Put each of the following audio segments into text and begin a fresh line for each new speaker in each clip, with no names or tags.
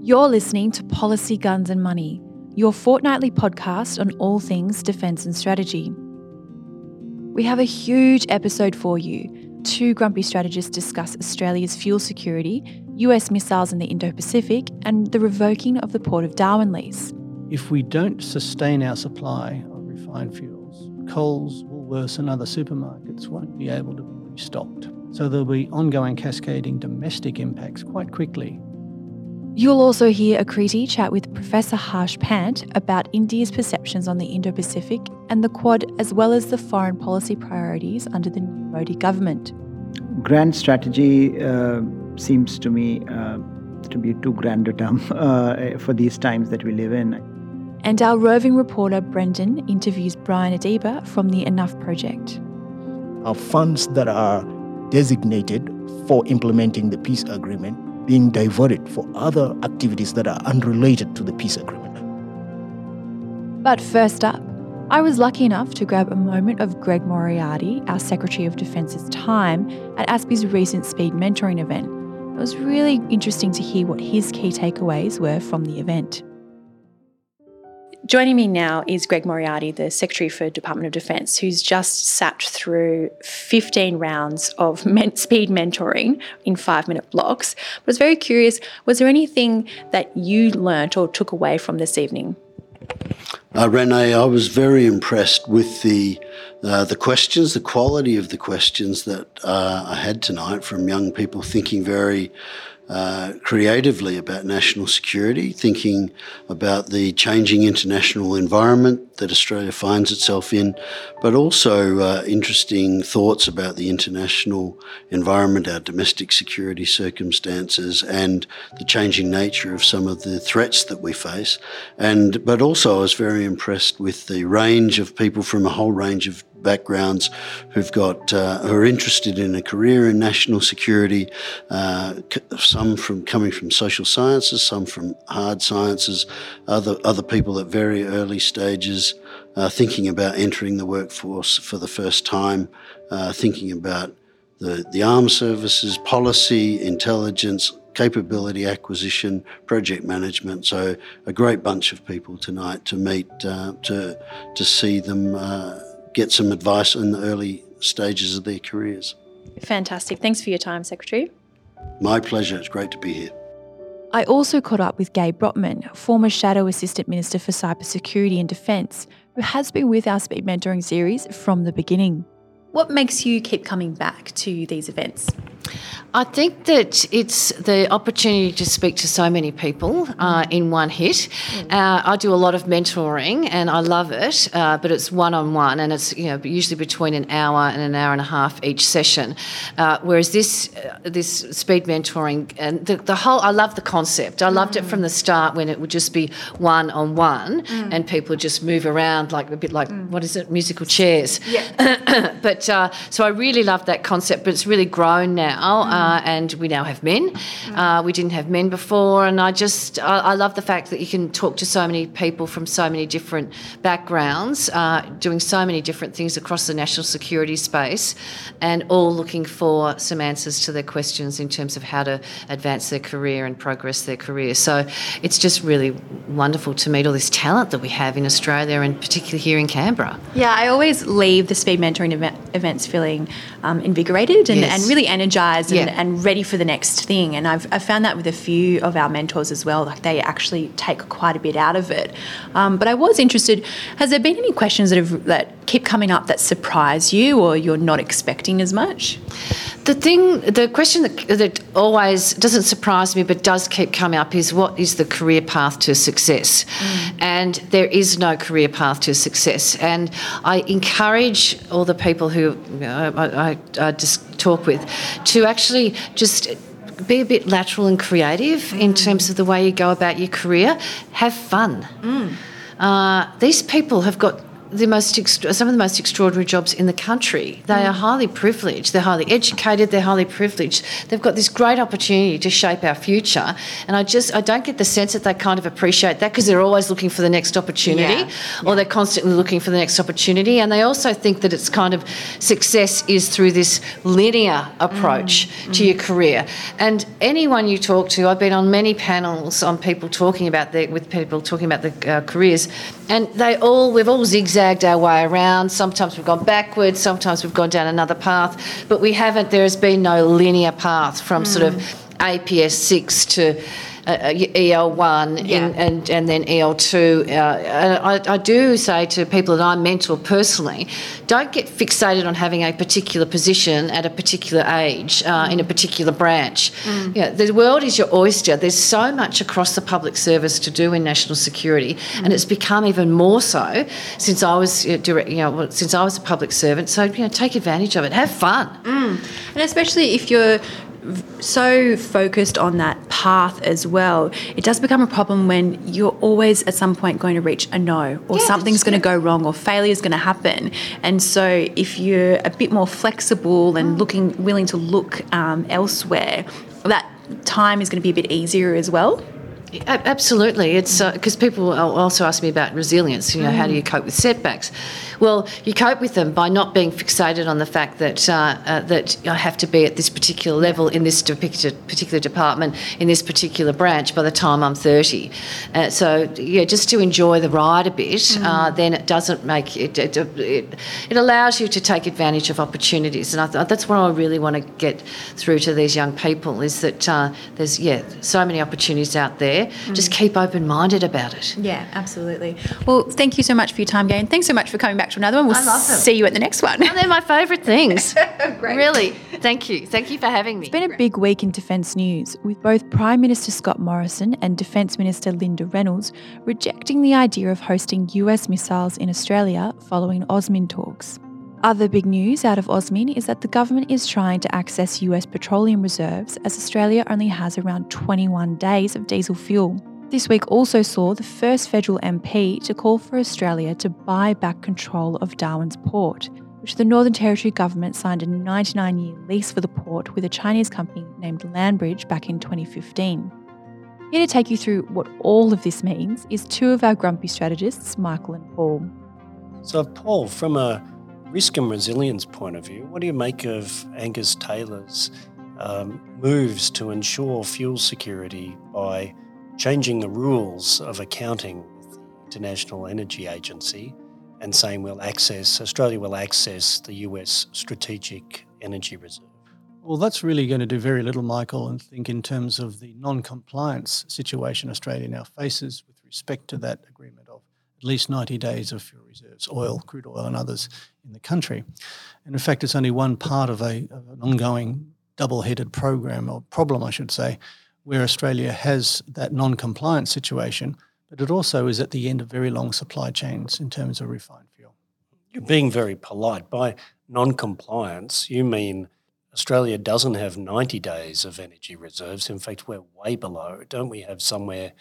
You're listening to Policy, Guns and Money, your fortnightly podcast on all things defence and strategy. We have a huge episode for you. Two grumpy strategists discuss Australia's fuel security, US missiles in the Indo Pacific, and the revoking of the Port of Darwin lease.
If we don't sustain our supply of refined fuels, Coles, Woolworths, and other supermarkets won't be able to be restocked. So there'll be ongoing cascading domestic impacts quite quickly.
You'll also hear a Akriti chat with Professor Harsh Pant about India's perceptions on the Indo Pacific and the Quad, as well as the foreign policy priorities under the new Modi government.
Grand strategy uh, seems to me uh, to be too grand a term uh, for these times that we live in.
And our roving reporter Brendan interviews Brian Adeba from the Enough Project.
Our funds that are designated for implementing the peace agreement being diverted for other activities that are unrelated to the peace agreement.
But first up, I was lucky enough to grab a moment of Greg Moriarty, our Secretary of Defence's time, at ASPI's recent speed mentoring event. It was really interesting to hear what his key takeaways were from the event. Joining me now is Greg Moriarty, the Secretary for Department of Defence, who's just sat through 15 rounds of men- speed mentoring in five minute blocks. I was very curious was there anything that you learnt or took away from this evening?
Uh, Renee, I was very impressed with the uh, the questions, the quality of the questions that uh, I had tonight from young people thinking very uh, creatively about national security, thinking about the changing international environment that Australia finds itself in, but also uh, interesting thoughts about the international environment, our domestic security circumstances, and the changing nature of some of the threats that we face. And but also, I was very impressed with the range of people from a whole range of backgrounds who've got uh, who are interested in a career in national security. Uh, some from coming from social sciences, some from hard sciences, other other people at very early stages. Uh, thinking about entering the workforce for the first time, uh, thinking about the, the armed services, policy, intelligence, capability acquisition, project management. So a great bunch of people tonight to meet, uh, to to see them uh, get some advice in the early stages of their careers.
Fantastic. Thanks for your time, Secretary.
My pleasure. It's great to be here.
I also caught up with Gai Brodtmann, former Shadow Assistant Minister for Cybersecurity and Defence, who has been with our Speed Mentoring series from the beginning. What makes you keep coming back to these events?
I think that it's the opportunity to speak to so many people uh, in one hit. Uh, I do a lot of mentoring and I love it, uh, but it's one on one and it's you know usually between an hour and an hour and a half each session. Uh, whereas this uh, this speed mentoring and the, the whole I love the concept. I loved mm. it from the start when it would just be one on one and people would just move around like a bit like mm. what is it musical chairs.
Yeah.
but uh, so I really loved that concept, but it's really grown now. Uh, and we now have men. Uh, we didn't have men before, and I just I, I, love the fact that you can talk to so many people from so many different backgrounds, uh, doing so many different things across the national security space, and all looking for some answers to their questions in terms of how to advance their career and progress their career. So it's just really wonderful to meet all this talent that we have in Australia, and particularly here in Canberra.
Yeah, I always leave the speed mentoring event, events feeling um, invigorated and, yes. and really energized. And yeah. and ready for the next thing. And I've, I've, found that with a few of our mentors as well, like they actually take quite a bit out of it. Um, but I was interested, has there been any questions that have that keep coming up that surprise you or you're not expecting as much?
The thing, the question that, that always doesn't surprise me but does keep coming up is what is the career path to success? Mm. And there is no career path to success. And I encourage all the people who you know, I, I, I just talk with to actually just be a bit lateral and creative mm. in terms of the way you go about your career. Have fun.
Mm.
Uh, these people have got the most some of the most extraordinary jobs in the country. They are highly privileged. They're highly educated. They're highly privileged. They've got this great opportunity to shape our future. And I just I don't get the sense that they kind of appreciate that because they're always looking for the next opportunity, yeah. or yeah. they're constantly looking for the next opportunity. And they also think that it's kind of success is through this linear approach mm. to mm. your career. And anyone you talk to, I've been on many panels on people talking about their with people talking about the uh, careers, and they all we've all zigzagged our way around. Sometimes we've gone backwards, sometimes we've gone down another path, but we haven't. There has been no linear path from mm. sort of APS six to uh, EL1 yeah. in, and, and then EL2. Uh, I, I, do say to people that I mentor personally, don't get fixated on having a particular position at a particular age uh, mm. in a particular branch. Mm. Know, the world is your oyster. There's so much across the public service to do in national security, mm. and it's become even more so since I was you know, since I was a public servant. So you know, take advantage of it. Have fun.
Mm. And especially if you're so focused on that path as well, it does become a problem when you're always at some point going to reach a no, or something's going to go wrong, or failure is going to happen. And so, if you're a bit more flexible and looking, willing to look um, elsewhere, that time is going to be a bit easier as well.
Absolutely, it's because uh, people also ask me about resilience. You know, mm. how do you cope with setbacks? Well, you cope with them by not being fixated on the fact that uh, uh, that I have to be at this particular level in this particular department in this particular branch by the time I'm 30. Uh, so yeah, just to enjoy the ride a bit, mm. then it doesn't make it it, it it, allows you to take advantage of opportunities, and th- that's what I really want to get through to these young people is that uh, there's yeah so many opportunities out there. Mm. Just keep open minded about it.
Yeah, absolutely. Well, thank you so much for your time, Gai, thanks so much for coming back back to another one. We'll see you at the next one.
Oh, they're my favourite things. Great. Really. Thank you. Thank you for having me.
It's been a big week in defence news, with both Prime Minister Scott Morrison and Defence Minister Linda Reynolds rejecting the idea of hosting US missiles in Australia following AUSMIN talks. Other big news out of AUSMIN is that the government is trying to access US petroleum reserves as Australia only has around 21 days of diesel fuel. This week also saw the first federal MP to call for Australia to buy back control of Darwin's port, which the Northern Territory government signed a 99 year lease for the port with a Chinese company named Landbridge back in 2015. Here to take you through what all of this means is two of our grumpy strategists, Michael and Paul.
So, Paul, from a risk and resilience point of view, what do you make of Angus Taylor's um, moves to ensure fuel security by changing the rules of accounting with the International Energy Agency and saying we'll access, Australia will access the US Strategic Energy Reserve.
Well, that's really going to do very little, Michael, and think in terms of the non compliance situation Australia now faces with respect to that agreement of at least 90 days of fuel reserves, oil, crude oil, and others in the country. And in fact, it's only one part of, a, of an ongoing double headed program, or problem, I should say, where Australia has that non compliance situation, but it also is at the end of very long supply chains in terms of refined fuel.
You're being very polite. By non compliance, you mean Australia doesn't have 90 days of energy reserves. In fact, we're way below. Don't we have somewhere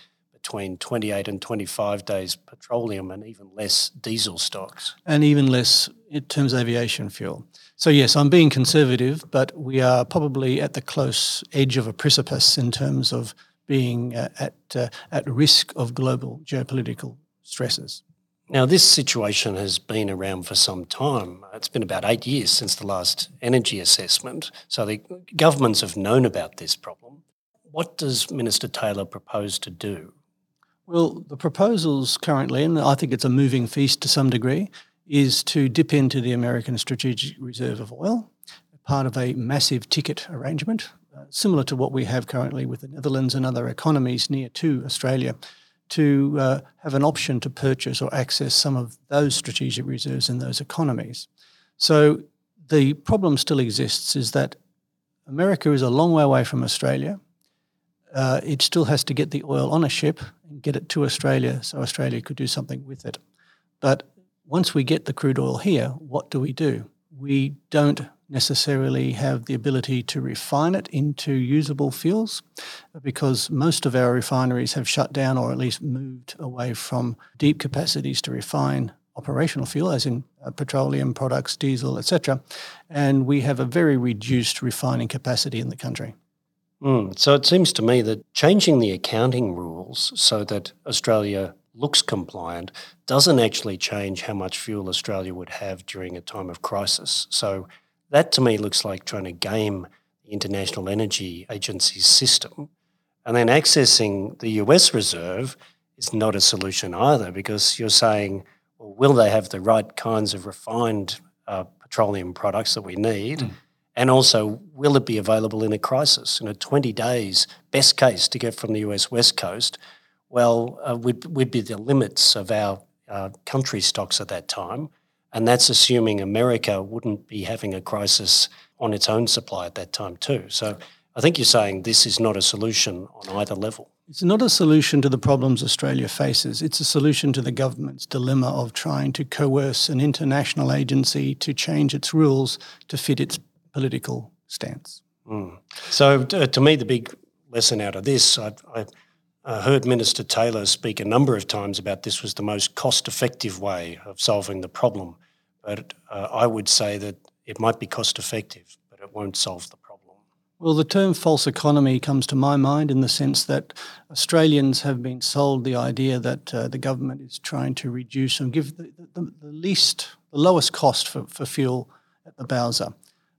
between 28 and 25 days petroleum and even less diesel stocks?
And even less in terms of aviation fuel. So, yes, I'm being conservative, but we are probably at the close edge of a precipice in terms of being uh, at, uh, at risk of global geopolitical stresses.
Now, this situation has been around for some time. It's been about eight years since the last energy assessment. So, the governments have known about this problem. What does Minister Taylor propose to do?
Well, the proposals currently, and I think it's a moving feast to some degree, is to dip into the American Strategic Reserve of Oil, part of a massive ticket arrangement, uh, similar to what we have currently with the Netherlands and other economies near to Australia, to uh, have an option to purchase or access some of those strategic reserves in those economies. So the problem still exists is that America is a long way away from Australia. Uh, it still has to get the oil on a ship get it to Australia so Australia could do something with it. But once we get the crude oil here, what do we do? We don't necessarily have the ability to refine it into usable fuels because most of our refineries have shut down or at least moved away from deep capacities to refine operational fuel, as in uh, petroleum products, diesel, etc. And we have a very reduced refining capacity in the country.
Mm, so it seems to me that changing the accounting rules so that Australia looks compliant doesn't actually change how much fuel Australia would have during a time of crisis. So that to me looks like trying to game the International Energy Agency's system. And then accessing the US reserve is not a solution either because you're saying, well, will they have the right kinds of refined uh, petroleum products that we need? Mm. And also, will it be available in a crisis? In a 20 days, best case to get from the US West Coast, well, uh, would, would be the limits of our uh, country stocks at that time. And that's assuming America wouldn't be having a crisis on its own supply at that time, too. So I think you're saying this is not a solution on either level.
It's not a solution to the problems Australia faces. It's a solution to the government's dilemma of trying to coerce an international agency to change its rules to fit its political stance.
Mm. So, uh, to me, the big lesson out of this, I, I uh, heard Minister Taylor speak a number of times about this was the most cost effective way of solving the problem. But uh, I would say that it might be cost effective, but it won't solve the problem.
Well, the term false economy comes to my mind in the sense that Australians have been sold the idea that uh, the government is trying to reduce and give the, the, the least, the lowest cost for, for fuel at the Bowser.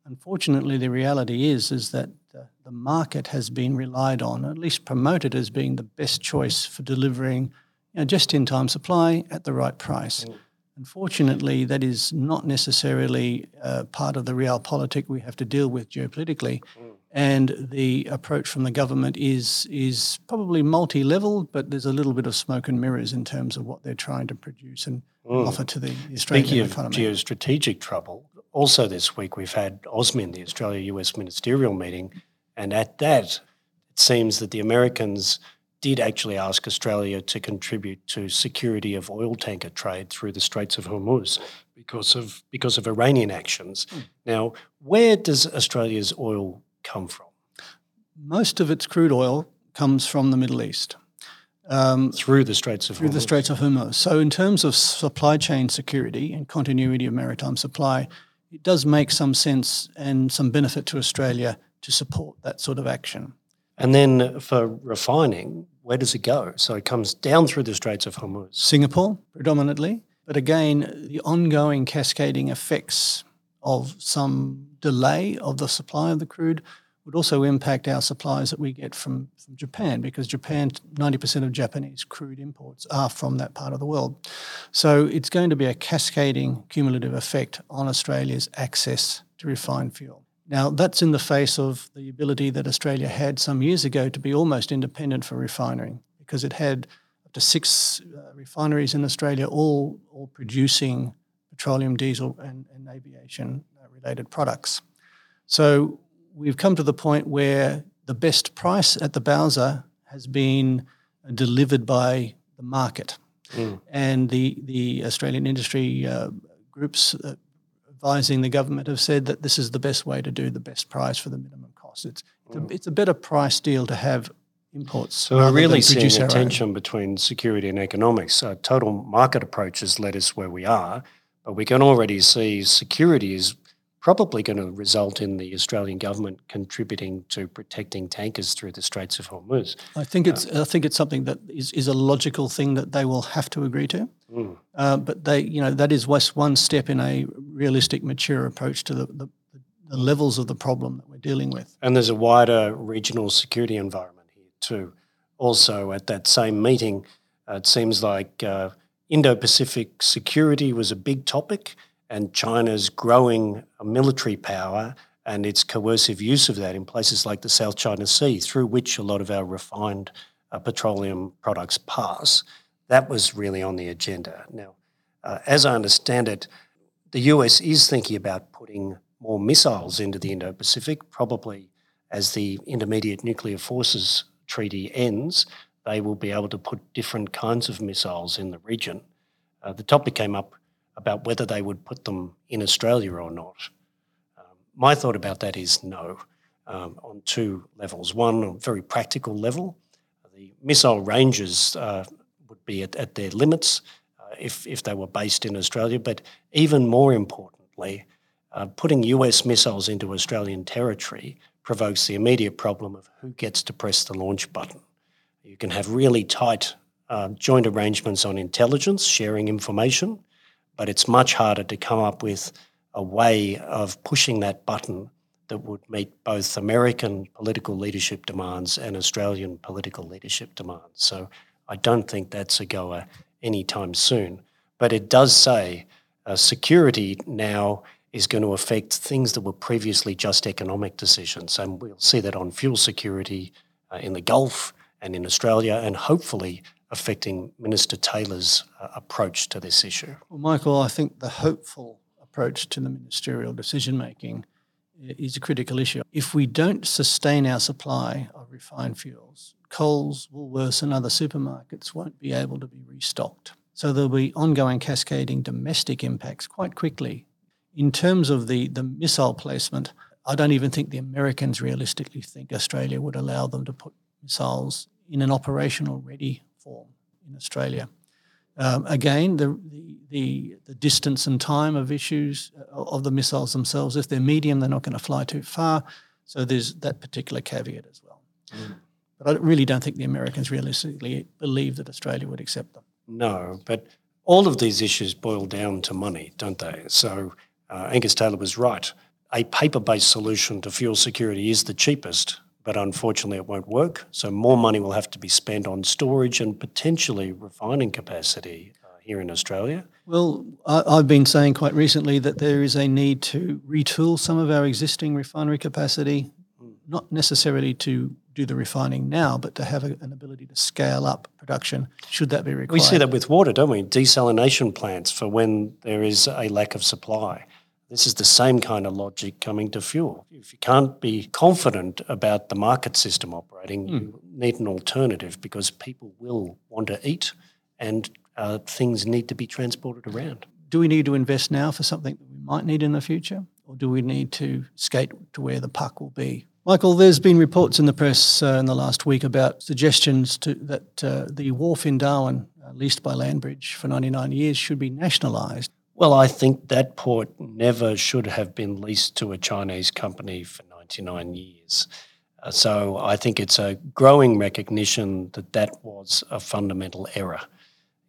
Unfortunately, the reality is is that the, the market has been relied on, at least promoted as being the best choice for delivering you know, just-in-time supply at the right price. Mm. Unfortunately, that is not necessarily uh, part of the realpolitik we have to deal with geopolitically. Mm. And the approach from the government is is probably multi-level, but there's a little bit of smoke and mirrors in terms of what they're trying to produce and mm. offer to the Australian
Speaking
economy.
Speaking of geostrategic trouble, also this week we've had AUSMIN, the Australia US ministerial meeting, and at that it seems that the Americans did actually ask Australia to contribute to security of oil tanker trade through the Straits of Hormuz because of because of Iranian actions. Mm. Now, where does Australia's oil come from?
Most of its crude oil comes from the Middle East.
Um, through the Straits of
through
Hormuz.
the Straits of Hormuz. So, in terms of supply chain security and continuity of maritime supply, it does make some sense and some benefit to Australia to support that sort of action.
And then for refining, where does it go? So it comes down through the Straits of Hormuz.
Singapore, predominantly. But again, the ongoing cascading effects of some delay of the supply of the crude would also impact our supplies that we get from, from Japan because Japan, 90% of Japanese crude imports are from that part of the world. So it's going to be a cascading cumulative effect on Australia's access to refined fuel. Now, that's in the face of the ability that Australia had some years ago to be almost independent for refining because it had up to six uh, refineries in Australia, all, all producing petroleum, diesel, and, and aviation related products. So we've come to the point where the best price at the Bowser has been delivered by the market. Mm. And the, the Australian industry uh, groups uh, advising the government have said that this is the best way to do the best price for the minimum cost. It's, it's, a, mm. it's a better price deal to have imports.
So we're really seeing a tension between security and economics. A total market approach has led us where we are, but we can already see security is probably going to result in the Australian government contributing to protecting tankers through the Straits of Hormuz.
I think it's uh, I think it's something that is, is a logical thing that they will have to agree to. Mm. Uh, but they you know that is just one step in a realistic, mature approach to the, the, the levels of the problem that we're dealing with.
And there's a wider regional security environment here too. Also, at that same meeting, uh, it seems like uh, Indo-Pacific security was a big topic and China's growing military power and its coercive use of that in places like the South China Sea, through which a lot of our refined uh, petroleum products pass. That was really on the agenda. Now, uh, as I understand it, the US is thinking about putting more missiles into the Indo Pacific, probably as the Intermediate Nuclear Forces Treaty ends, they will be able to put different kinds of missiles in the region. Uh, the topic came up about whether they would put them in Australia or not. Um, my thought about that is no, um, on two levels. One, on a very practical level, the missile ranges uh, would be at, at, their limits. Uh, if, if they were based in Australia. But even more importantly, uh, putting US missiles into Australian territory provokes the immediate problem of who gets to press the launch button. You can have really tight uh, joint arrangements on intelligence, sharing information, but it's much harder to come up with a way of pushing that button that would meet both American political leadership demands and Australian political leadership demands. So I don't think that's a goer anytime soon. But it does say uh, security now is going to affect things that were previously just economic decisions. And we'll see that on fuel security uh, in the Gulf and in Australia, and hopefully affecting Minister Taylor's uh, approach to this issue.
Well, Michael, I think the hopeful approach to the ministerial decision making is a critical issue. If we don't sustain our supply of refined fuels, Coles, Woolworths, and other supermarkets won't be able to be restocked. So there'll be ongoing cascading domestic impacts quite quickly. In terms of the, the missile placement, I don't even think the Americans realistically think Australia would allow them to put missiles in an operational ready form in Australia. Um, again, the, the, the, distance and time of issues uh, of the missiles themselves, if they're medium, they're not going to fly too far. So there's that particular caveat as well. Mm. But I really don't think the Americans realistically believe that Australia would accept them.
No, but all of these issues boil down to money, don't they? So uh, Angus Taylor was right. A paper based solution to fuel security is the cheapest, but unfortunately it won't work. So more money will have to be spent on storage and potentially refining capacity uh, here in Australia.
Well, I, have been saying quite recently that there is a need to retool some of our existing refinery capacity, mm. not necessarily to do the refining now, but to have a, an ability to scale up production should that be required.
We see that with water, don't we? Desalination plants for when there is a lack of supply. This is the same kind of logic coming to fuel. If you can't be confident about the market system operating, mm. you need an alternative because people will want to eat and uh, things need to be transported around.
Do we need to invest now for something that we might need in the future? Or do we need to skate to where the puck will be? Michael, there's been reports in the press uh, in the last week about suggestions to, that uh, the wharf in Darwin, uh, leased by Landbridge for 99 years, should be nationalised.
Well, I think that port never should have been leased to a Chinese company for 99 years. Uh, so I think it's a growing recognition that that was a fundamental error.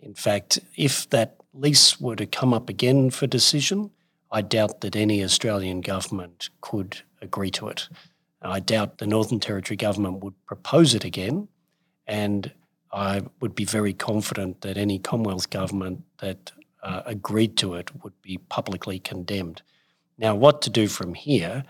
In fact, if that lease were to come up again for decision, I doubt that any Australian government could agree to it. I doubt the Northern Territory government would propose it again, and I would be very confident that any Commonwealth government that uh, agreed to it would be publicly condemned. Now, what to do from here?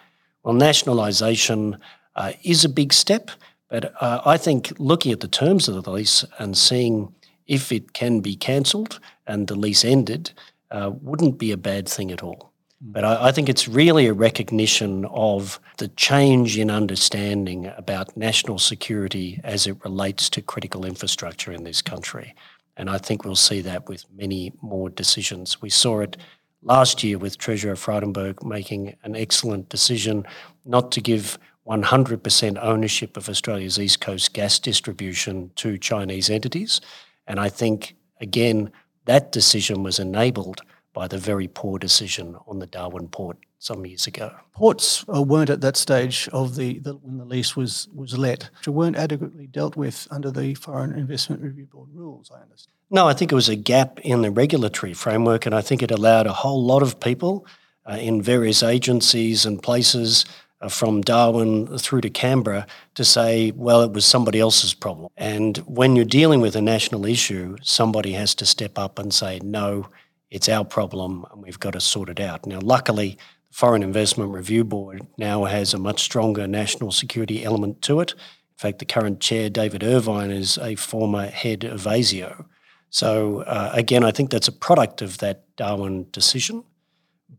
Well, nationalisation uh, is a big step, but uh, I think looking at the terms of the lease and seeing if it can be cancelled and the lease ended uh, wouldn't be a bad thing at all. Hmm. But I, I, think it's really a recognition of the change in understanding about national security as it relates to critical infrastructure in this country. And I think we'll see that with many more decisions. We saw it last year with Treasurer Frydenberg making an excellent decision not to give 100% ownership of Australia's East Coast gas distribution to Chinese entities. And I think, again, that decision was enabled by the very poor decision on the Darwin port some years ago.
Ports uh, weren't at that stage of the, the, when the lease was was let, which weren't adequately dealt with under the Foreign Investment Review Board rules. I understand.
No, I think it was a gap in the regulatory framework, and I think it allowed a whole lot of people uh, in various agencies and places. Uh, from Darwin through to Canberra to say, well, it was somebody else's problem. And when you're dealing with a national issue, somebody has to step up and say, no, it's our problem and we've got to sort it out. Now, luckily, Foreign Investment Review Board now has a much stronger national security element to it. In fact, the current chair, David Irvine, is a former head of ASIO. So, uh, again, I think that's a product of that Darwin decision.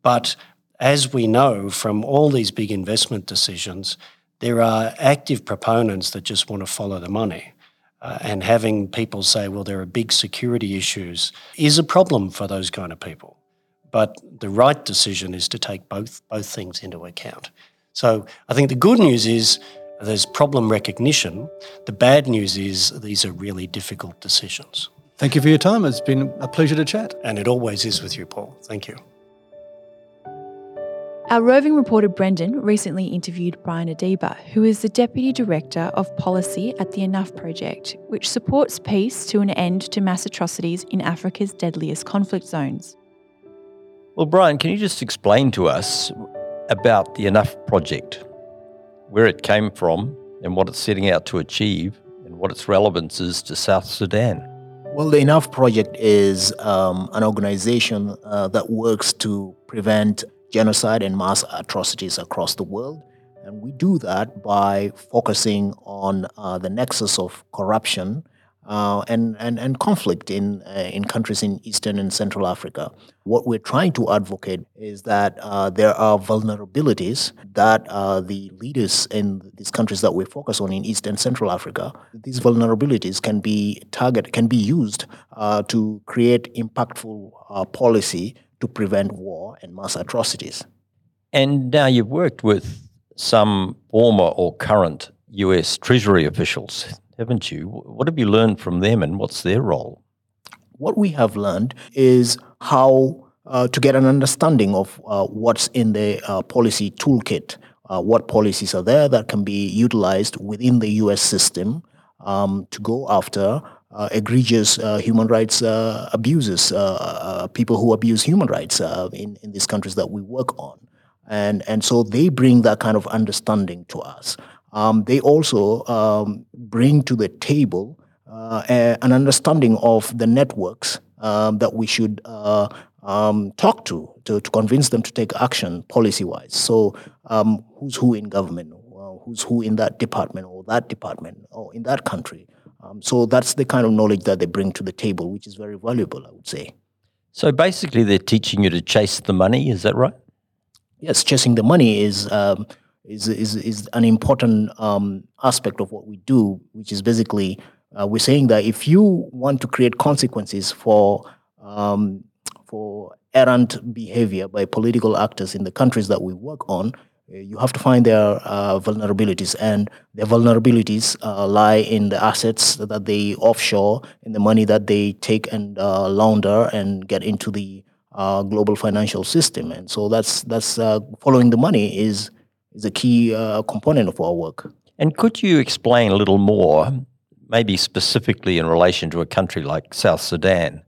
But as we know from all these big investment decisions, there are active proponents that just want to follow the money. Uh, and having people say, well, there are big security issues is a problem for those kind of people. But the right decision is to take both, both things into account. So I think the good news is there's problem recognition. The bad news is these are really difficult decisions.
Thank you for your time. It's been a pleasure to chat.
And it always is with you, Paul. Thank you.
Our roving reporter Brendan recently interviewed Brian Adeba, who is the Deputy Director of Policy at the Enough Project, which supports peace to an end to mass atrocities in Africa's deadliest conflict zones.
Well, Brian, can you just explain to us about the Enough Project, where it came from and what it's setting out to achieve, and what its relevance is to South Sudan?
Well, the Enough Project is um, an organization uh, that works to prevent genocide and mass atrocities across the world. And we do that by focusing on uh, the nexus of corruption uh, and, and, and conflict in, uh, in countries in Eastern and Central Africa. What we're trying to advocate is that uh, there are vulnerabilities that uh, the leaders in these countries that we focus on in East and Central Africa, these vulnerabilities can be target can be used uh, to create impactful policy to prevent war and mass atrocities.
And now you've worked with some former or current US Treasury officials, haven't you? What have you learned from them and what's their role?
What we have learned is how uh, to get an understanding of uh, what's in the uh, policy toolkit, uh, what policies are there that can be utilized within the US system um, to go after uh, egregious uh, human rights abuses, people who abuse human rights in, in these countries that we work on. And, and so they bring that kind of understanding to us. Um, they also um, bring to the table uh, a, an understanding of the networks um, that we should uh, um, talk to, to, to convince them to take action policy wise. So, um, who's who in government, who's who in that department or that department or in that country. Um, so that's the kind of knowledge that they bring to the table, which is very valuable, I would say.
So basically, they're teaching you to chase the money. Is that right?
Yes, chasing the money is um, is, is is an important um, aspect of what we do, which is basically uh, we're saying that if you want to create consequences for um, for errant behavior by political actors in the countries that we work on, uh, you have to find their uh, vulnerabilities, and their vulnerabilities uh, lie in the assets that they offshore, in the money that they take and uh, launder and get into the uh, global financial system. And so that's that's uh, following the money is is a key component of our work.
And could you explain a little more, maybe specifically in relation to a country like South Sudan,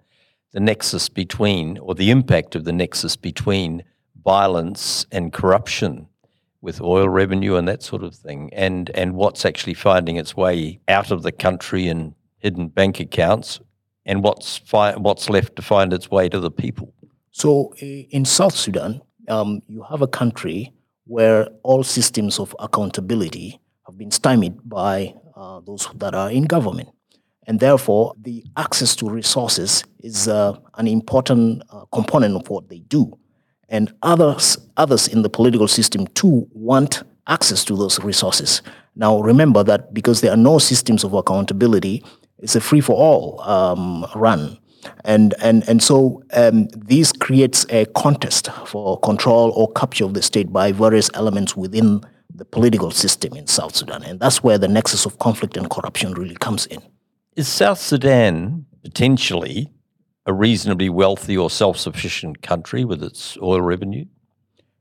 the nexus between or the impact of the nexus between violence and corruption? with oil revenue and that sort of thing, and and what's actually finding its way out of the country in hidden bank accounts, and what's fi- what's left to find its way to the people.
So in South Sudan, um, you have a country where all systems of accountability have been stymied by uh, those that are in government. And therefore, the access to resources is uh, an important uh, component of what they do and others others in the political system too want access to those resources. Now, remember that because there are no systems of accountability, it's a free for all um, run. And, and, and so um, this creates a contest for control or capture of the state by various elements within the political system in South Sudan. And that's where the nexus of conflict and corruption really comes in.
Is South Sudan potentially a reasonably wealthy or self-sufficient country with its oil revenue?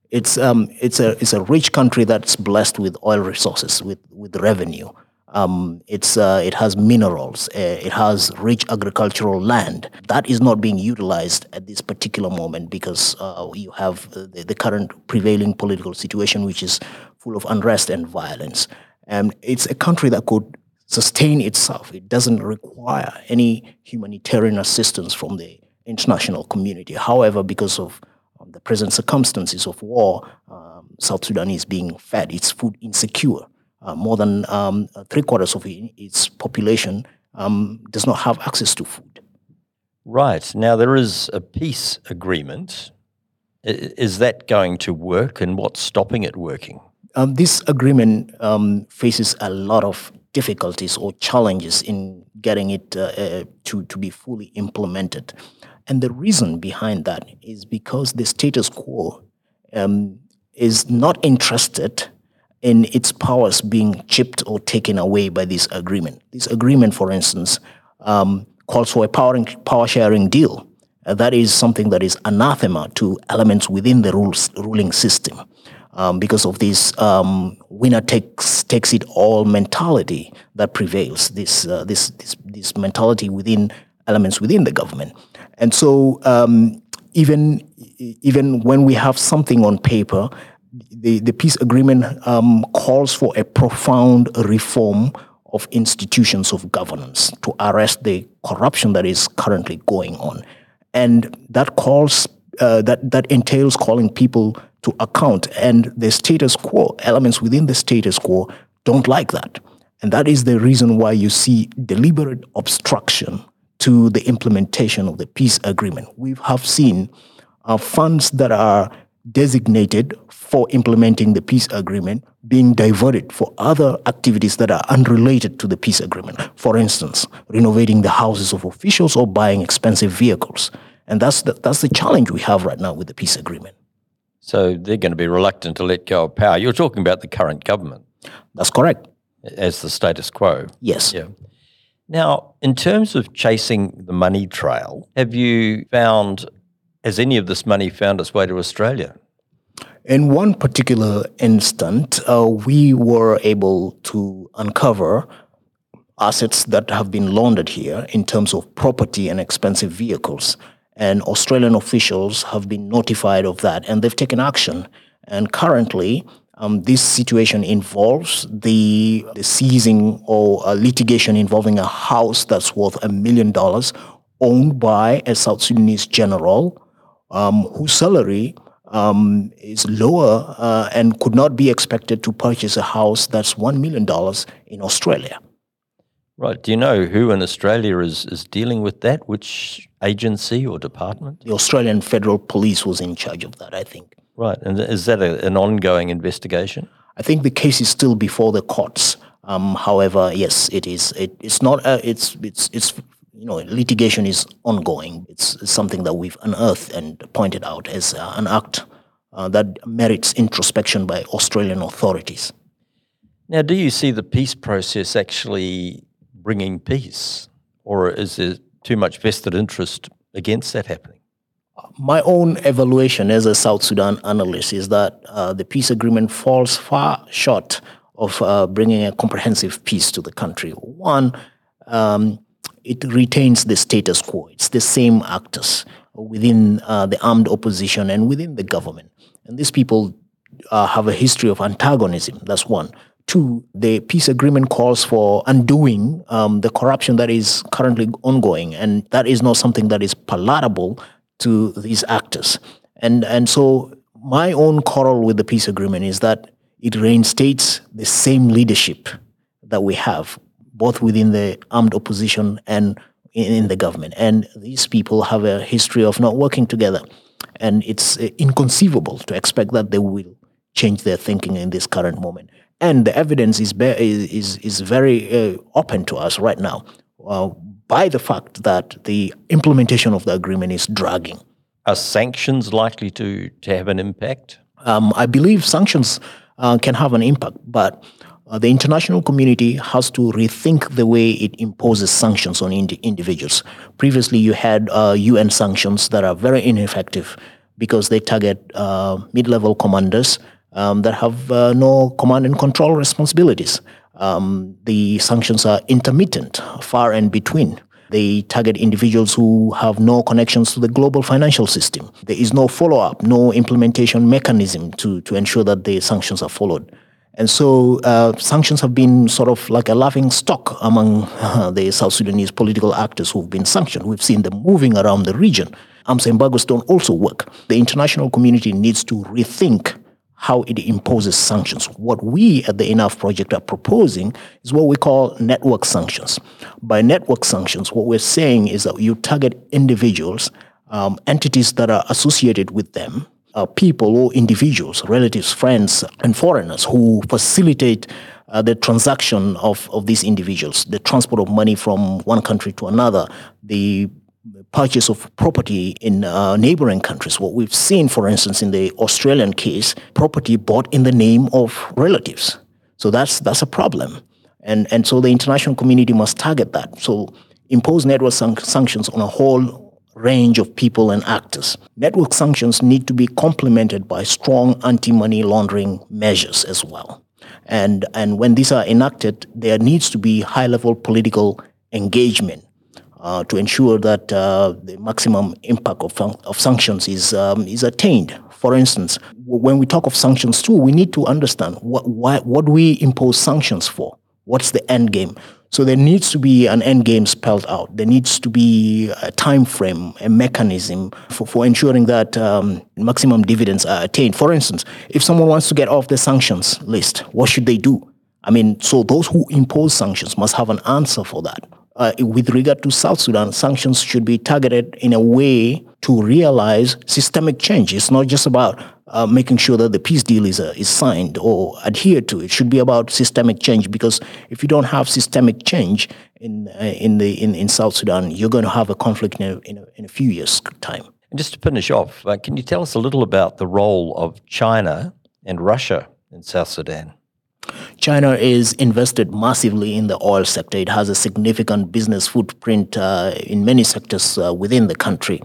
It's um, it's a it's a rich country that's blessed with oil resources, with with revenue. Um, it's uh, it has minerals. Uh, it has rich agricultural land that is not being utilized at this particular moment because uh, you have the, the, current prevailing political situation, which is full of unrest and violence. And it's a country that could sustain itself. It doesn't require any humanitarian assistance from the international community. However, because of um, the present circumstances of war, um, South Sudan is being fed. It's food insecure. Uh, more than um, three quarters of its population um, does not have access to food.
Right. Now, there is a peace agreement. Is that going to work, and what's stopping it working?
Um, this agreement um, faces a lot of difficulties or challenges in getting it uh, uh, to, to be fully implemented. And the reason behind that is because the status quo um, is not interested in its powers being chipped or taken away by this agreement. This agreement, for instance, um, calls for a power, power sharing deal. Uh, that is something that is anathema to elements within the rules, ruling system um, because of this um, winner takes takes it all mentality that prevails. This, uh, this this this mentality within elements within the government, and so um, even even when we have something on paper, the the peace agreement um, calls for a profound reform of institutions of governance to arrest the corruption that is currently going on, and that calls uh, that that entails calling people to account. And the status quo, elements within the status quo, don't like that. And that is the reason why you see deliberate obstruction to the implementation of the peace agreement. We have seen uh, funds that are designated for implementing the peace agreement being diverted for other activities that are unrelated to the peace agreement. For instance, renovating the houses of officials or buying expensive vehicles. And that's the, that's the challenge we have right now with the peace agreement.
So they're going to be reluctant to let go of power. You're talking about the current government.
That's correct.
As the status quo.
Yes.
Yeah. Now, in terms of chasing the money trail, have you found, has any of this money found its way to Australia?
In one particular instant, uh, we were able to uncover assets that have been laundered here in terms of property and expensive vehicles. And Australian officials have been notified of that and they've taken action. And currently, um, this situation involves the, the seizing or litigation involving a house that's worth a million dollars owned by a South Sudanese general um, whose salary um, is lower uh, and could not be expected to purchase a house that's $1 million in Australia.
Right. Do you know who in Australia is, is dealing with that? Which agency or department?
The Australian Federal Police was in charge of that, I think.
Right. And is that a, an ongoing investigation?
I think the case is still before the courts. Um, however, yes, it is. It, it's not. Uh, it's it's it's you know litigation is ongoing. It's, something that we've unearthed and pointed out as uh, an act uh, that merits introspection by Australian authorities.
Now, do you see the peace process actually bringing peace, or is there too much vested interest against that happening?
My own evaluation as a South Sudan analyst is that uh, the peace agreement falls far short of uh, bringing a comprehensive peace to the country. One, um, it retains the status quo. It's the same actors within uh, the armed opposition and within the government. And these people uh, have a history of antagonism. That's one. Two, the peace agreement calls for undoing um, the corruption that is currently ongoing, and that is not something that is palatable to these actors. And and so my own quarrel with the peace agreement is that it reinstates the same leadership that we have, both within the armed opposition and in, the government. And these people have a history of not working together, and it's uh, inconceivable to expect that they will change their thinking in this current moment and the evidence is is is very uh, open to us right now uh, by the fact that the implementation of the agreement is dragging.
Are sanctions likely to to have an impact?
Um, I believe sanctions uh, can have an impact, but uh, the international community has to rethink the way it imposes sanctions on ind- individuals. Previously, you had UN uh, sanctions that are very ineffective because they target uh, mid-level commanders um, that have uh, no command and control responsibilities. Um, the sanctions are intermittent, far and between. They target individuals who have no connections to the global financial system. There is no follow up, no implementation mechanism to, to ensure that the sanctions are followed. And so uh, sanctions have been sort of like a laughing stock among uh, the South Sudanese political actors who've been sanctioned. We've seen them moving around the region. Arms embargoes don't also work. The international community needs to rethink how it imposes sanctions. What we at the Enough Project are proposing is what we call network sanctions. By network sanctions, what we're saying is that you target individuals, um, entities that are associated with them, uh, people or individuals, relatives, friends, and foreigners who facilitate uh, the transaction of, of these individuals, the transport of money from one country to another, the purchase of property in uh, neighboring countries. What we've seen, for instance, in the Australian case, property bought in the name of relatives. So that's that's a problem, and and so the international community must target that. So impose network san- sanctions on a whole range of people and actors. Network sanctions need to be complemented by strong anti-money laundering measures as well. And, and when these are enacted, there needs to be high-level political engagement uh, to ensure that uh, the maximum impact of, of sanctions is, um, is attained. For instance, when we talk of sanctions too, we need to understand what, why, what we impose sanctions for. What's the end game? So there needs to be an end game spelled out. There needs to be a time frame, a mechanism for, for ensuring that um, maximum dividends are attained. For instance, if someone wants to get off the sanctions list, what should they do? I mean, so those who impose sanctions must have an answer for that uh, with regard to South Sudan, sanctions should be targeted in a way to realize systemic change. It's not just about uh, making sure that the peace deal is, uh, is signed or adhered to. It should be about systemic change because if you don't have systemic change in, uh, in, the, in, in South Sudan, you're going to have a conflict in a, in a, in a few years' time.
And just to finish off, uh, can you tell us a little about the role of China and Russia in South Sudan?
China is invested massively in the oil sector. It has a significant business footprint uh, in many sectors uh, within the country.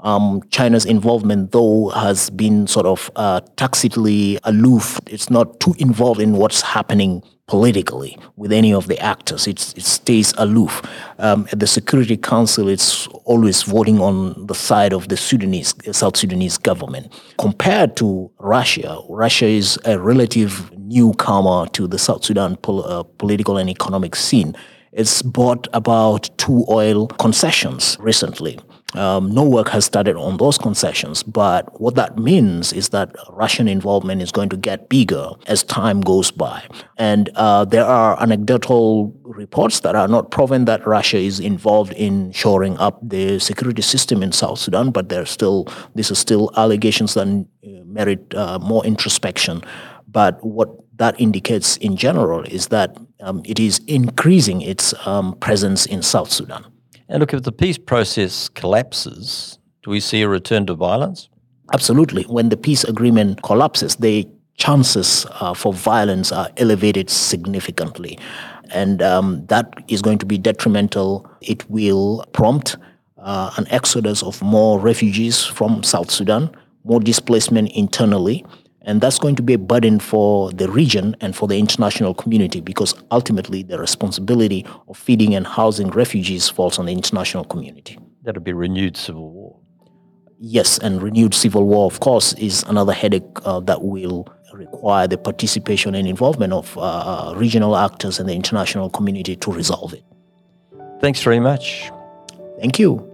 Um, China's involvement, though, has been sort of uh, tacitly aloof. It's not too involved in what's happening politically with any of the actors. It's, it stays aloof. Um, at the Security Council, it's always voting on the side of the Sudanese, South Sudanese government. Compared to Russia, Russia is a relative newcomer to the South Sudan pol- uh, political and economic scene. It's bought about two oil concessions recently. Um, no work has started on those concessions, but what that means is that Russian involvement is going to get bigger as time goes by. And uh, there are anecdotal reports that are not proven that Russia is involved in shoring up the security system in South Sudan, but there still these are still allegations that uh, merit uh, more introspection. But what that indicates in general is that um, it is increasing its um, presence in South Sudan.
And look, if the peace process collapses, do we see a return to violence?
Absolutely. When the peace agreement collapses, the chances uh, for violence are elevated significantly. And um, that is going to be detrimental. It will prompt uh, an exodus of more refugees from South Sudan, more displacement internally, and that's going to be a burden for the region and for the international community because ultimately the responsibility of feeding and housing refugees falls on the international community.
That'll be renewed civil war.
Yes, and renewed civil war, of course, is another headache uh, that will require the participation and involvement of uh, regional actors and the international community to resolve it.
Thanks very much.
Thank you.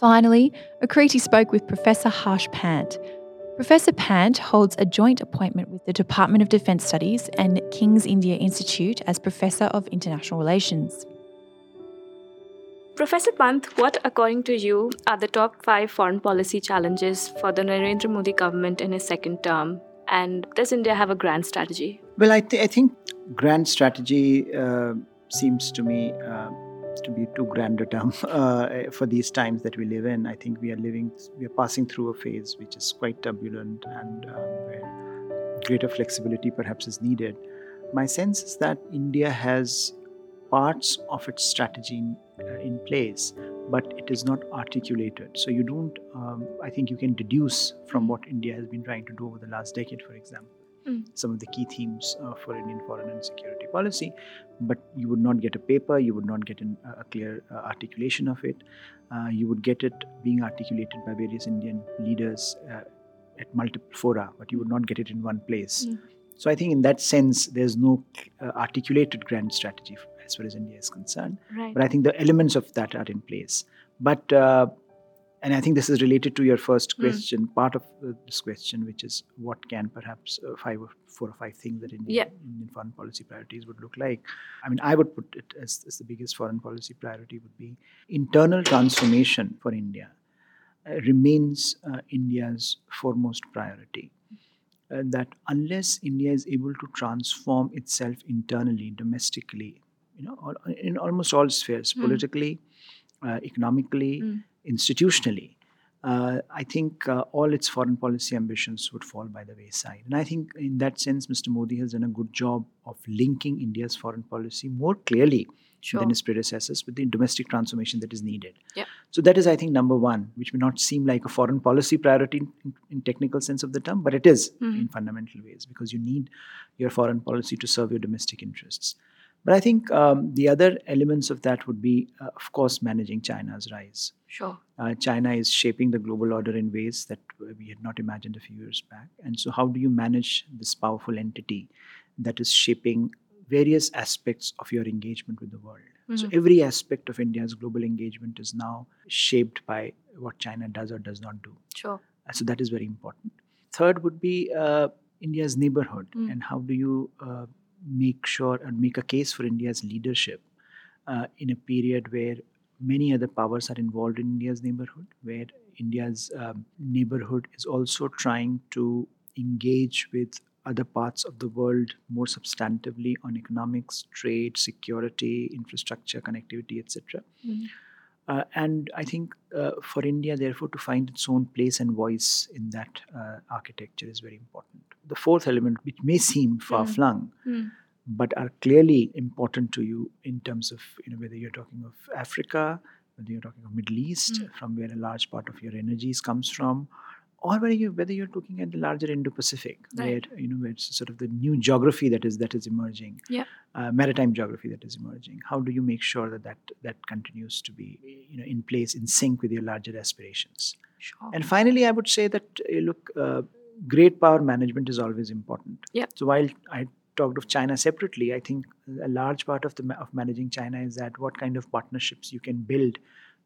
Finally, Akriti spoke with Professor Harsh Pant, Professor Pant holds a joint appointment with the Department of Defence Studies and King's India Institute as Professor of International Relations.
Professor Pant, what, according to you, are the top five foreign policy challenges for the Narendra Modi government in his second term? And does India have a grand strategy?
Well, I, th- I think grand strategy uh, seems to me uh, to be too grand a term uh, for these times that we live in. I think we are living, we are passing through a phase which is quite turbulent and um, where greater flexibility perhaps is needed. My sense is that India has parts of its strategy in, uh, in place, but it is not articulated. So you don't, um, I think you can deduce from what India has been trying to do over the last decade, for example mm. some of the key themes uh, for Indian foreign and security policy, but you would not get a paper, you would not get an, a clear uh, articulation of it. Uh, you would get it being articulated by various Indian leaders uh, at multiple fora, but you would not get it in one place. Mm. So I think in that sense, there's no uh, articulated grand strategy as far as India is concerned. Right. But I think the elements of that are in place. But uh, and I think this is related to your first hmm. question, mm. part of uh, this question, which is what can perhaps uh, five or four or five things that Indian, yeah. Indian foreign policy priorities would look like. I mean, I would put it as, as the biggest foreign policy priority would be internal transformation for India uh, remains uh, India's foremost priority. Uh, that unless India is able to transform itself internally, domestically, you know, in almost all spheres, mm. politically, uh, economically, mm institutionally, uh, I think uh, all its foreign policy ambitions would fall by the wayside. And I think, in that sense, Mr. Modi has done a good job of linking India's foreign policy more clearly sure. than his predecessors with the domestic transformation that is needed. So that is, I think, number one, which may not seem like a foreign policy priority in, in technical sense of the term, but it is mm-hmm. in fundamental ways because you need your foreign policy to serve your domestic interests. But I think um, the other elements of that would be, uh, of course, managing China's rise.
Sure.
Uh, China is shaping the global order in ways that we had not imagined a few years back. And so, how do you manage this powerful entity that is shaping various aspects of your engagement with the world? Mm-hmm. So, every aspect of India's global engagement is now shaped by what China does or does not do.
Sure.
Uh, so, that is very important. Third would be uh, India's neighborhood mm. and how do you uh, make sure and make a case for India's leadership uh, in a period where many other powers are involved in India's neighborhood, where India's um, neighborhood is also trying to engage with other parts of the world more substantively on economics, trade, security, infrastructure, connectivity, etc. Mm-hmm. Uh, and I think uh, for India, therefore, to find its own place and voice in that uh, architecture is very important. The fourth element, which may seem far flung,
mm.
but are clearly important to you in terms of you know whether you're talking of Africa, whether you're talking of Middle East, mm. from where a large part of your energies comes from, or whether you whether you're looking at the larger Indo-Pacific, right. where you know where it's sort of the new geography that is that is emerging,
yeah.
uh, maritime geography that is emerging. How do you make sure that that that continues to be you know in place in sync with your larger aspirations?
Sure.
And finally, I would say that uh, look, uh, great power management is always important.
Yeah.
So while I talked of China separately, I think a large part of the of managing China is that what kind of partnerships you can build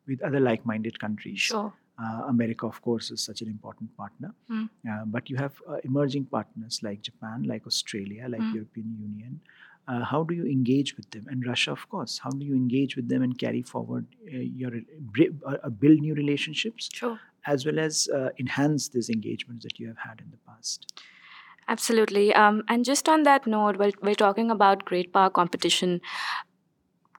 with other like-minded countries.
Sure
uh, America, of course, is such an important partner.
Mm.
Uh, but you have uh, emerging partners like Japan, like Australia, like mm. European Union. Uh, how do you engage with them? And Russia, of course. How do you engage with them and carry forward uh, your uh, build new relationships,
sure.
as well as enhance these engagements that you have had in the past?
Absolutely. Um, and just on that note, while we're talking about great power competition,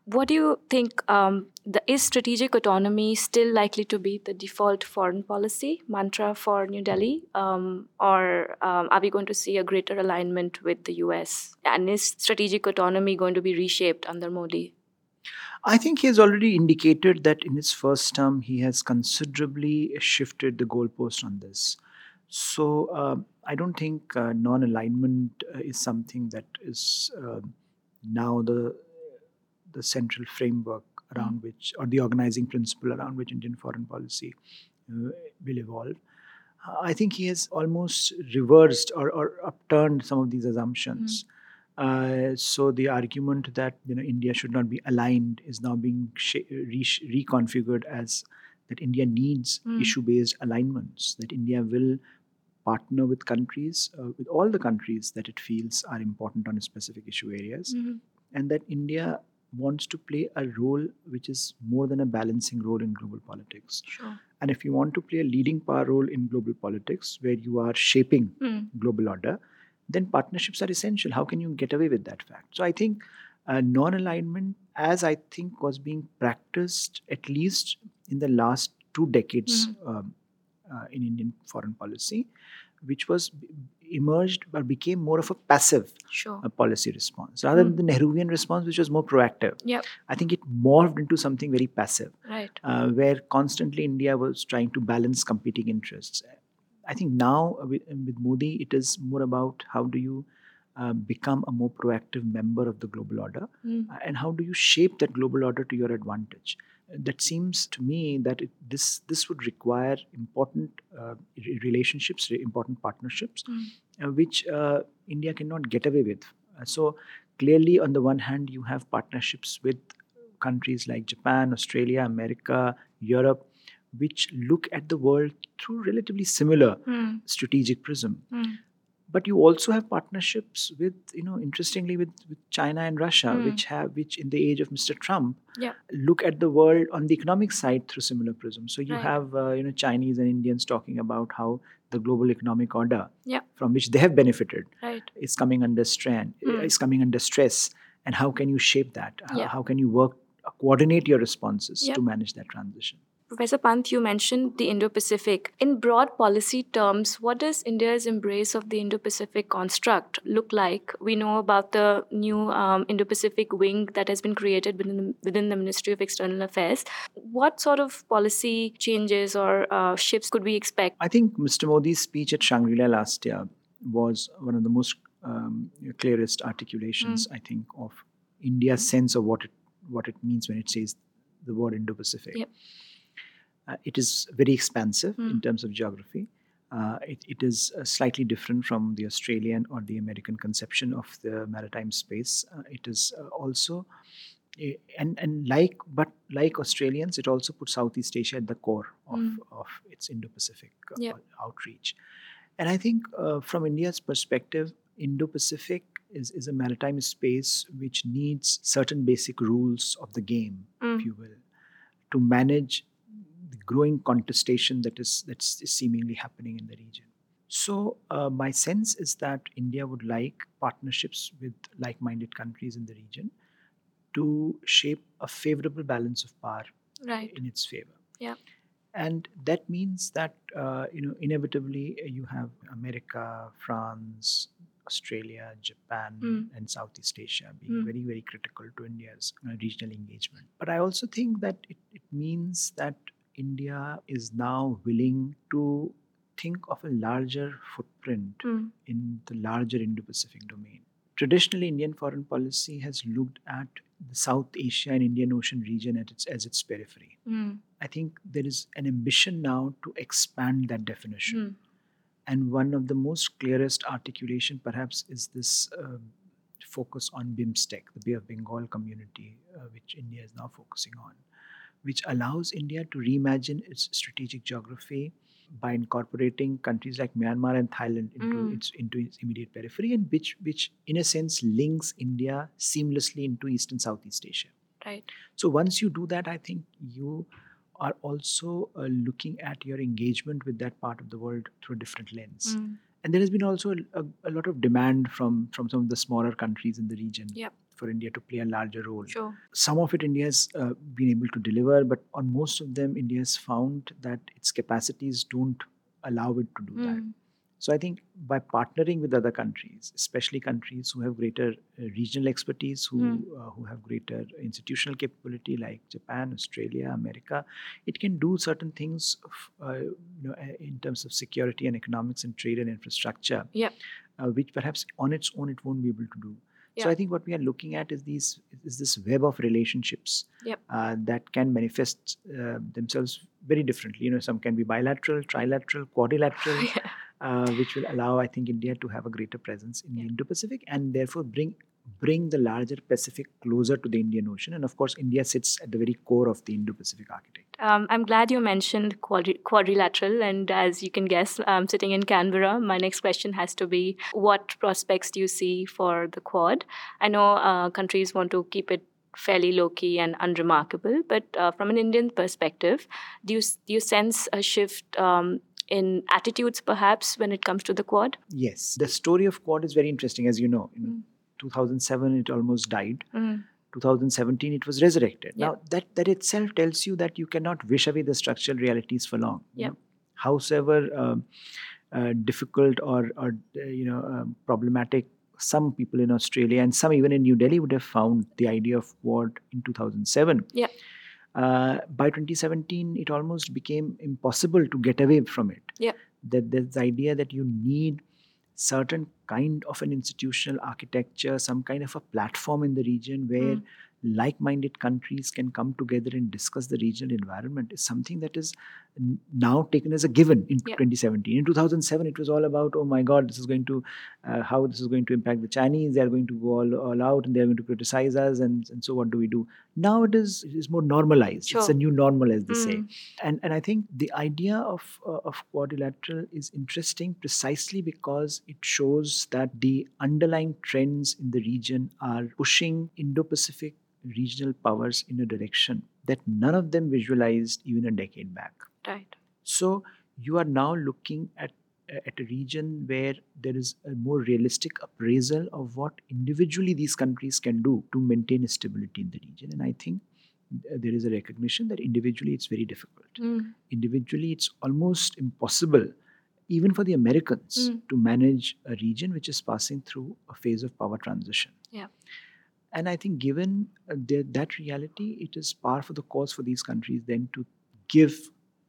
what do you think? Um, the, is strategic autonomy still likely to be the default foreign policy mantra for New Delhi, um, or um, are we going to see a greater alignment with the US? And is strategic autonomy going to be reshaped under Modi?
I think he has already indicated that in his first term he has considerably shifted the goalpost on this. So uh, I don't think uh, non-alignment uh, is something that is uh, now the the central framework around mm. which, or the organizing principle around which Indian foreign policy uh, will evolve. Uh, I think he has almost reversed or, or upturned some of these assumptions. Mm. Uh, so the argument that you know India should not be aligned is now being sh- re- reconfigured as that India needs mm. issue-based alignments. That India will partner with countries, uh, with all the countries that it feels are important on specific issue areas,
mm-hmm.
and that India wants to play a role which is more than a balancing role in global politics.
Sure.
And if you want to play a leading power role in global politics, where you are shaping
mm.
global order, then partnerships are essential. How can you get away with that fact? So I think uh, non-alignment, as I think was being practiced at least in the last two decades mm. um, uh, in Indian foreign policy, which was emerged or became more of a passive
sure.
uh, policy response rather mm. than the Nehruvian response, which was more proactive.
Yep.
I think it morphed into something very passive,
right?
Uh, where constantly India was trying to balance competing interests. I think now with, with Modi, it is more about how do you uh, become a more proactive member of the global order
mm.
and how do you shape that global order to your advantage that seems to me that it, this this would require important uh, relationships, important partnerships,
mm.
uh, which uh, India cannot get away with. Uh, so clearly, on the one hand, you have partnerships with countries like Japan, Australia, America, Europe, which look at the world through relatively similar
mm.
strategic prism.
Mm
but you also have partnerships with you know interestingly with, with china and russia
mm.
which have which in the age of mr trump
yeah.
look at the world on the economic side through similar prisms so you
right.
have uh, you know chinese and indians talking about how the global economic order
yeah.
from which they have benefited
right.
is coming under strain
mm.
is coming under stress and how can you shape that
yeah.
how, how can you work coordinate your responses to manage that transition
Professor Pant, you mentioned the Indo Pacific. In broad policy terms, what does India's embrace of the Indo Pacific construct look like? We know about the new um, Indo Pacific wing that has been created within the, within the Ministry of External Affairs. What sort of policy changes or uh, shifts could we expect?
I think Mr. Modi's speech at Shangri La last year was one of the most um, clearest articulations, mm. I think, of India's sense of what it what it means when it says the word Indo-Pacific.
Yep.
Uh, it is very expansive mm. in terms of geography. Uh, it, it is uh, slightly different from the Australian or the American conception of the maritime space. Uh, it is uh, also, and and like but like Australians, it also puts Southeast Asia at the core of, mm. of its Indo-Pacific uh,
yep.
outreach. And I think from India's perspective, Indo-Pacific is, is a maritime space which needs certain basic rules of the game,
mm.
if you will, to manage growing contestation that is that's seemingly happening in the region. So uh, my sense is that India would like partnerships with like-minded countries in the region to shape a favorable balance of power
right.
in its favor.
Yeah.
And that means that uh, you know inevitably you have America, France, Australia, Japan,
mm.
and Southeast Asia being
mm.
very, very critical to India's uh, regional engagement. But I also think that it, it means that India is now willing to think of a larger footprint
mm.
in the larger Indo Pacific domain. Traditionally, Indian foreign policy has looked at the South Asia and Indian Ocean region its, as its periphery.
Mm.
I think there is an ambition now to expand that definition
mm.
And one of the most clearest articulation, perhaps, is this uh, focus on BIMSTEC, the Bay of Bengal community, uh, which India is now focusing on, which allows India to reimagine its strategic geography by incorporating countries like Myanmar and Thailand into
mm.
its into its immediate periphery, and which which in a sense links India seamlessly into East and Southeast Asia.
Right.
So once you do that, I think you are also uh, looking at your engagement with that part of the world through a different lens.
Mm.
And there has been also a, a, lot of demand from, from some of the smaller countries in the region
yep.
For India to play a larger role.
Sure.
Some of it India has uh, been able to deliver, but on most of them, India has found that its capacities don't allow it to do
mm.
that. So I think by partnering with other countries, especially countries who have greater uh, regional expertise, who
mm.
uh, who have greater institutional capability, like Japan, Australia, America, it can do certain things, uh, you know, in terms of security and economics and trade and infrastructure,
yeah.
Uh, which perhaps on its own it won't be able to do.
Yeah.
So I think what we are looking at is these is this web of relationships
yep.
uh, that can manifest uh, themselves very differently. You know, some can be bilateral, trilateral, quadrilateral.
yeah
uh, which will allow, I think, India to have a greater presence in yeah. the Indo-Pacific and therefore bring bring the larger Pacific closer to the Indian Ocean. And of course, India sits at the very core of the Indo-Pacific architect.
Um, I'm glad you mentioned quadri- quadrilateral, and as you can guess, I'm sitting in Canberra. My next question has to be: What prospects do you see for the Quad? I know uh, countries want to keep it fairly low key and unremarkable, but uh, from an Indian perspective, do you do you sense a shift? Um, in attitudes, perhaps, when it comes to the Quad?
Yes. The story of Quad is very interesting, as you know.
Mm.
2007, it almost died.
Mm.
2017, it was resurrected. Now, that, that itself tells you that you cannot wish away the structural realities for long.
Yep.
Howsoever um, uh, difficult or, or uh, you know, um, problematic some people in Australia and some even in New Delhi would have found the idea of Quad in 2007.
Yeah
uh, by 2017 it almost became impossible to get away from it
yeah
that there's the idea that you need certain kind of an institutional architecture some kind of a platform in the region where mm like-minded countries can come together and discuss the regional environment is something that is now taken as a given in 2017 in 2007 it was all about oh my god this is going to uh, how this is going to impact the chinese. They are going to go all, all out and they are going to criticize us and, and so what do we do? Now it is it is more normalized.
Sure.
it's a new normal as they
mm.
say and and i think the idea of uh, of quadrilateral is interesting precisely because it shows that the underlying trends in the region are pushing indo-pacific regional powers in a direction that none of them visualized even a decade back.
Right.
So you are now looking at at a region where there is a more realistic appraisal of what individually these countries can do to maintain stability in the region. And I think there is a recognition that individually it's very difficult. Mm. Individually, it's almost impossible, even for the Americans, mm. to manage a region which is passing through a phase of power transition.
Yeah.
And I think, given uh, that reality, it is par for the course for these countries then to give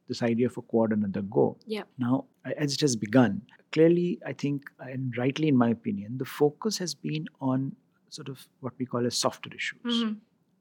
this idea of a quad another go.
Yeah.
Now, as it has begun, clearly, I think, and rightly in my opinion, the focus has been on sort of what we call as softer issues. Mm-hmm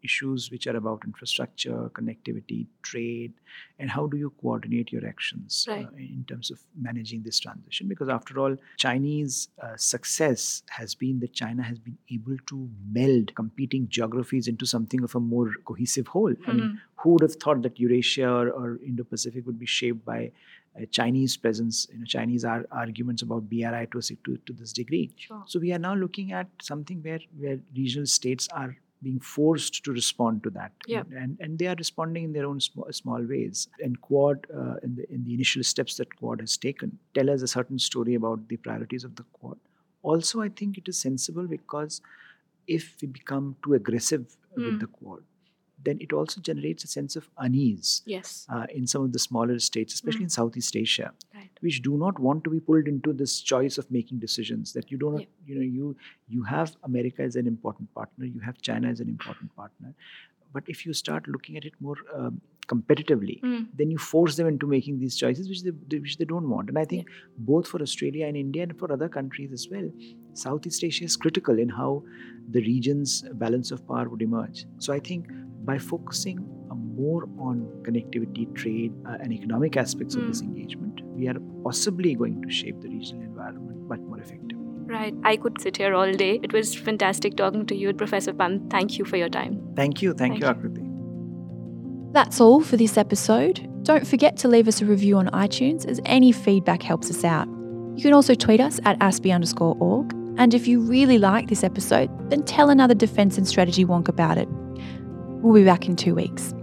issues which are about infrastructure, connectivity, trade, and how do you coordinate your actions
right.
uh, in terms of managing this transition? Because after all, Chinese uh, success has been that China has been able to meld competing geographies into something of a more cohesive whole. Mm-hmm. I mean, mm-hmm. who would have thought that Eurasia or, or Indo-Pacific would be shaped by a Chinese presence, you know, Chinese ar- arguments about BRI to, to, to this degree.
Sure.
So we are now looking at something where, where regional states are being forced to respond to that.
Yeah.
And, and they are responding in their own small, small ways. And Quad, uh, in, the, in the initial steps that Quad has taken, tell us a certain story about the priorities of the Quad. Also, I think it is sensible because if we become too aggressive mm. with hmm. the Quad, then it also generates a sense of unease
yes.
uh, in some of the smaller states, especially mm. in Southeast Asia,
right.
which do not want to be pulled into this choice of making decisions. That you don't, yeah. you know, you you have America as an important partner, you have China as an important partner, but if you start looking at it more um, competitively,
mm.
then you force them into making these choices which they which they don't want. And I think yeah. both for Australia and India and for other countries as well, Southeast Asia is critical in how the region's balance of power would emerge. So I think by focusing more on connectivity, trade, uh, and economic aspects mm. of this hmm. engagement, we are possibly going to shape the regional environment much more effectively.
Right. I could sit here all day. It was fantastic talking to you, Professor Pant. Thank you for your time.
Thank you. Thank, Thank you, Akriti.
That's all for this episode. Don't forget to leave us a review on iTunes as any feedback helps us out. You can also tweet us at ASPI underscore org. And if you really like this episode, then tell another defence and strategy wonk about it. We'll be back in two weeks.